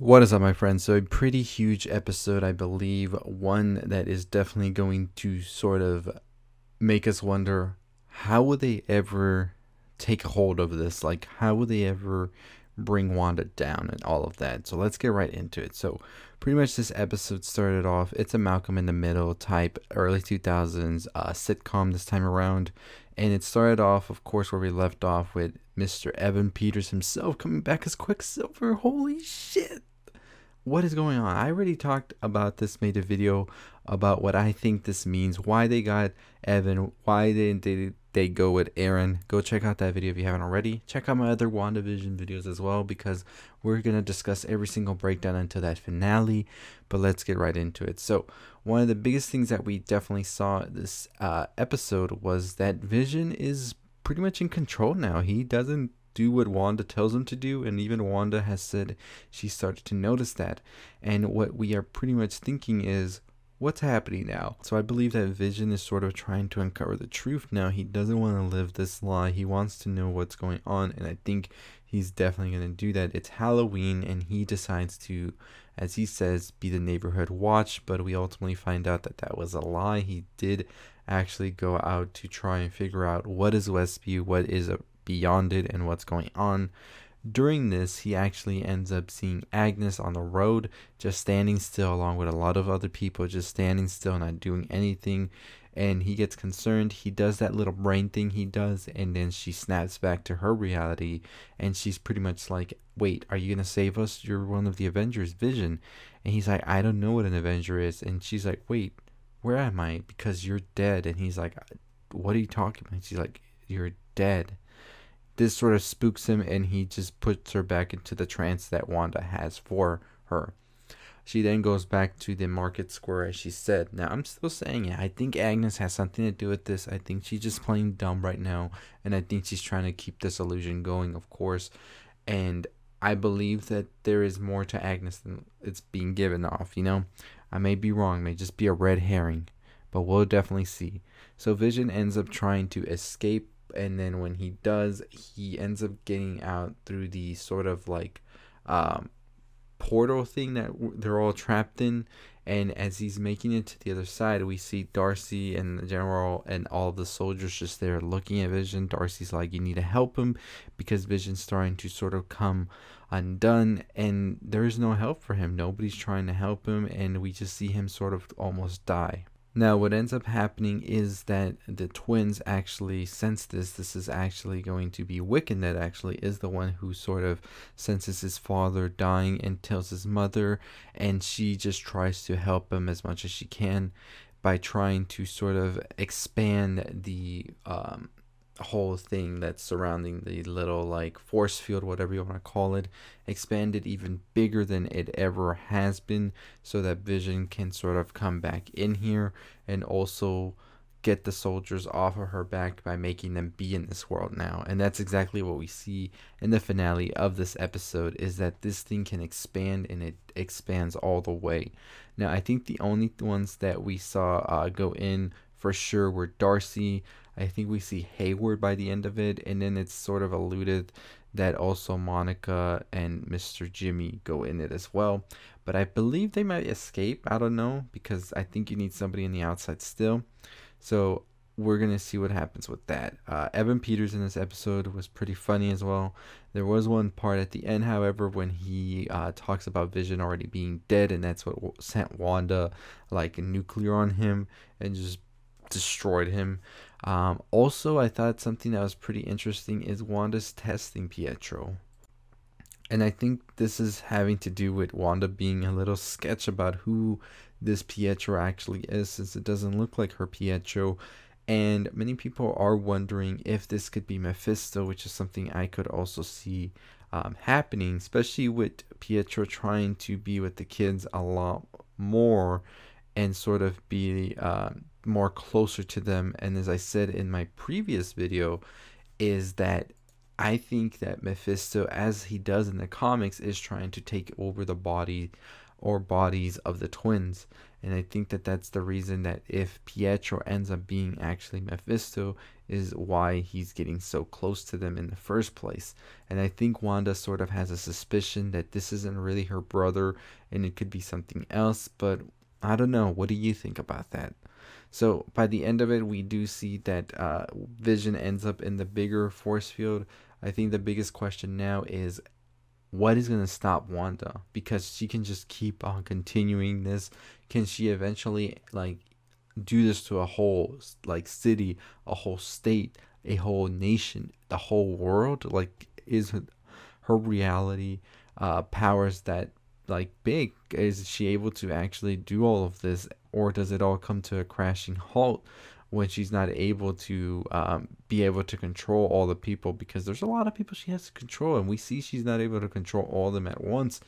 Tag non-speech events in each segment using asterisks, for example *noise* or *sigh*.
What is up, my friends? So, a pretty huge episode, I believe. One that is definitely going to sort of make us wonder how would they ever take hold of this? Like, how would they ever bring Wanda down and all of that? So, let's get right into it. So, pretty much this episode started off, it's a Malcolm in the Middle type early 2000s uh, sitcom this time around. And it started off, of course, where we left off with Mr. Evan Peters himself coming back as Quicksilver. Holy shit! What is going on? I already talked about this, made a video about what I think this means, why they got Evan, why they they, they go with Aaron. Go check out that video if you haven't already. Check out my other WandaVision videos as well because we're going to discuss every single breakdown until that finale. But let's get right into it. So, one of the biggest things that we definitely saw this uh, episode was that Vision is pretty much in control now. He doesn't do what Wanda tells him to do, and even Wanda has said she started to notice that. And what we are pretty much thinking is, what's happening now? So I believe that Vision is sort of trying to uncover the truth now. He doesn't want to live this lie. He wants to know what's going on, and I think he's definitely going to do that. It's Halloween, and he decides to, as he says, be the neighborhood watch, but we ultimately find out that that was a lie. He did actually go out to try and figure out what is Westview, what is a beyond it and what's going on. During this, he actually ends up seeing Agnes on the road, just standing still, along with a lot of other people, just standing still, not doing anything. And he gets concerned. He does that little brain thing he does, and then she snaps back to her reality. And she's pretty much like, Wait, are you going to save us? You're one of the Avengers, Vision. And he's like, I don't know what an Avenger is. And she's like, Wait, where am I? Because you're dead. And he's like, What are you talking about? she's like, You're dead this sort of spooks him and he just puts her back into the trance that Wanda has for her. She then goes back to the market square as she said. Now I'm still saying it. I think Agnes has something to do with this. I think she's just playing dumb right now and I think she's trying to keep this illusion going, of course. And I believe that there is more to Agnes than it's being given off, you know? I may be wrong, may just be a red herring, but we'll definitely see. So Vision ends up trying to escape and then when he does, he ends up getting out through the sort of like um, portal thing that they're all trapped in. And as he's making it to the other side, we see Darcy and the general and all the soldiers just there looking at Vision. Darcy's like, "You need to help him," because Vision's starting to sort of come undone, and there's no help for him. Nobody's trying to help him, and we just see him sort of almost die. Now, what ends up happening is that the twins actually sense this. This is actually going to be Wiccan that actually is the one who sort of senses his father dying and tells his mother, and she just tries to help him as much as she can by trying to sort of expand the um, whole thing that's surrounding the little like force field whatever you want to call it expanded even bigger than it ever has been so that vision can sort of come back in here and also get the soldiers off of her back by making them be in this world now. And that's exactly what we see in the finale of this episode is that this thing can expand and it expands all the way. Now i think the only ones that we saw uh, go in for sure were darcy I think we see Hayward by the end of it, and then it's sort of alluded that also Monica and Mr. Jimmy go in it as well. But I believe they might escape. I don't know because I think you need somebody in the outside still. So we're gonna see what happens with that. Uh, Evan Peters in this episode was pretty funny as well. There was one part at the end, however, when he uh, talks about Vision already being dead, and that's what sent Wanda like nuclear on him and just destroyed him. Um, also, I thought something that was pretty interesting is Wanda's testing Pietro. And I think this is having to do with Wanda being a little sketch about who this Pietro actually is, since it doesn't look like her Pietro. And many people are wondering if this could be Mephisto, which is something I could also see um, happening, especially with Pietro trying to be with the kids a lot more and sort of be uh, more closer to them. And as I said in my previous video, is that I think that Mephisto, as he does in the comics, is trying to take over the body or bodies of the twins. And I think that that's the reason that if Pietro ends up being actually Mephisto, is why he's getting so close to them in the first place. And I think Wanda sort of has a suspicion that this isn't really her brother and it could be something else. But I don't know. What do you think about that? So by the end of it, we do see that uh, Vision ends up in the bigger force field. I think the biggest question now is what is going to stop Wanda? Because she can just keep on continuing this. Can she eventually like do this to a whole like city a whole state a whole nation the whole world? Like is her reality uh powers that like big? Is she able to actually do all of this or does it all come to a crashing halt when she's not able to um, be able to control all the people? Because there's a lot of people she has to control and we see she's not able to control all of them at once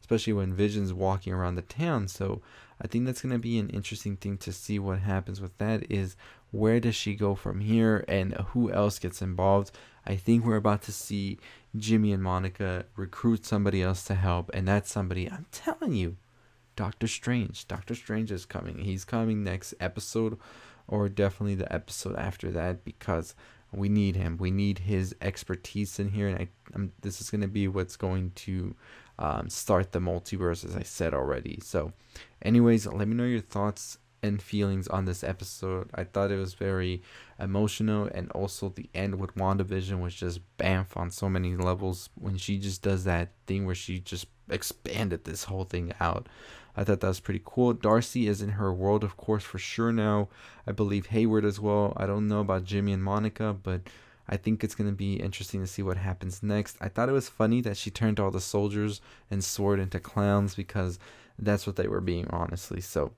especially when vision's walking around the town. So i think that's going to be an interesting thing to see what happens with that is where does she go from here and who else gets involved? I think we're about to see jimmy and monica recruit somebody else to help and that's somebody i'm telling you doctor strange doctor strange is coming he's coming next episode or definitely the episode after that because we need him. We need his expertise in here, and I, I'm, this is going to be what's going to um, start the multiverse, as I said already. So, anyways, let me know your thoughts and feelings on this episode. I thought it was very emotional, and also the end with WandaVision was just bamf on so many levels when she just does that thing where she just expanded this whole thing out. I thought that was pretty cool. Darcy is in her world, of course, for sure now. I believe Hayward as well. I don't know about Jimmy and Monica, but I think it's going to be interesting to see what happens next. I thought it was funny that she turned all the soldiers and sword into clowns because that's what they were being, honestly. So,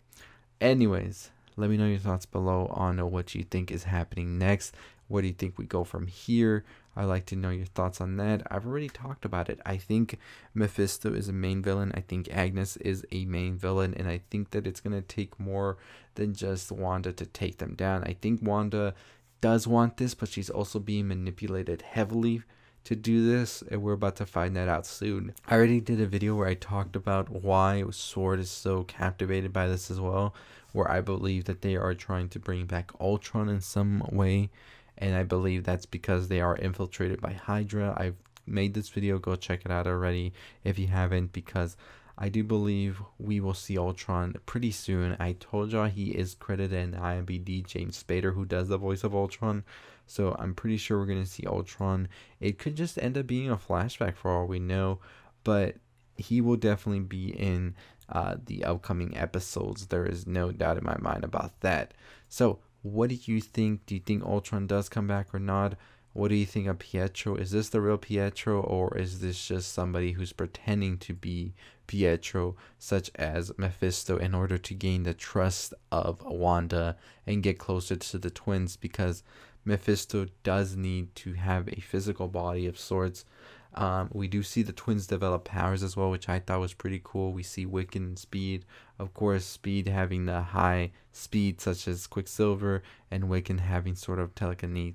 anyways, let me know your thoughts below on what you think is happening next. What do you think we go from here? I'd like to know your thoughts on that. I've already talked about it. I think Mephisto is a main villain. I think Agnes is a main villain. And I think that it's going to take more than just Wanda to take them down. I think Wanda does want this, but she's also being manipulated heavily to do this. And we're about to find that out soon. I already did a video where I talked about why Sword is so captivated by this as well. Where I believe that they are trying to bring back Ultron in some way and I believe that's because they are infiltrated by Hydra. I've made this video, go check it out already if you haven't, because I do believe we will see Ultron pretty soon. I told y'all he is credited in IMBD, James Spader, who does the voice of Ultron. So I'm pretty sure we're going to see Ultron. It could just end up being a flashback for all we know, but he will definitely be in uh, the upcoming episodes. There is no doubt in my mind about that. So what do you think? Do you think Ultron does come back or not? What do you think of Pietro? Is this the real Pietro or is this just somebody who's pretending to be Pietro, such as Mephisto, in order to gain the trust of Wanda and get closer to the twins? Because Mephisto does need to have a physical body of sorts um, we do see the twins develop powers as well, which I thought was pretty cool. We see Wiccan and Speed, of course, Speed having the high speed such as Quicksilver, and Wiccan having sort of telekinetic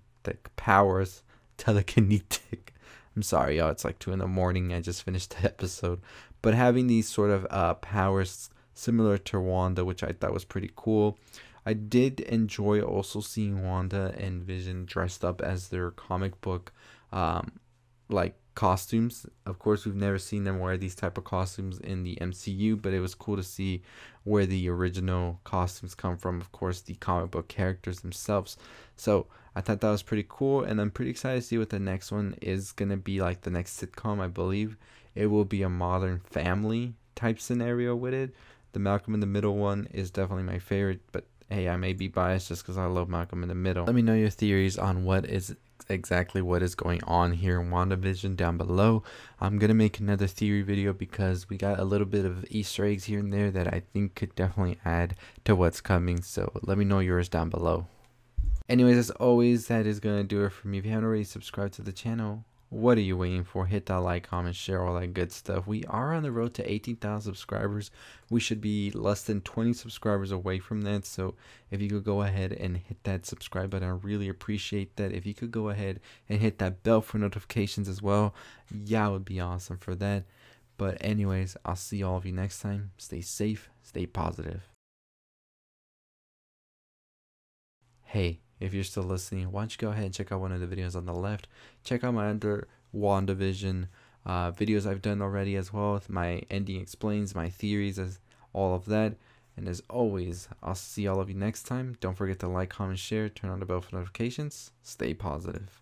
powers. *laughs* Telekinetic. I'm sorry, y'all. It's like two in the morning. I just finished the *laughs* episode, but having these sort of uh, powers similar to Wanda, which I thought was pretty cool. I did enjoy also seeing Wanda and Vision dressed up as their comic book, um, like costumes. Of course, we've never seen them wear these type of costumes in the MCU, but it was cool to see where the original costumes come from. Of course, the comic book characters themselves. So I thought that was pretty cool, and I'm pretty excited to see what the next one is gonna be like. The next sitcom, I believe, it will be a Modern Family type scenario with it. The Malcolm in the Middle one is definitely my favorite, but hey, I may be biased just because I love Malcolm in the Middle. Let me know your theories on what is exactly what is going on here in WandaVision down below. I'm going to make another theory video because we got a little bit of Easter eggs here and there that I think could definitely add to what's coming. So let me know yours down below. Anyways, as always, that is going to do it for me. If you haven't already subscribed to the channel, what are you waiting for? Hit that like, comment, share, all that good stuff. We are on the road to 18,000 subscribers. We should be less than 20 subscribers away from that. So if you could go ahead and hit that subscribe button, I really appreciate that. If you could go ahead and hit that bell for notifications as well, yeah, would be awesome for that. But anyways, I'll see all of you next time. Stay safe, stay positive. Hey, if you're still listening, why don't you go ahead and check out one of the videos on the left. Check out my other WandaVision uh, videos I've done already as well. My ending explains my theories as all of that. And as always, I'll see all of you next time. Don't forget to like, comment, share, turn on the bell for notifications. Stay positive.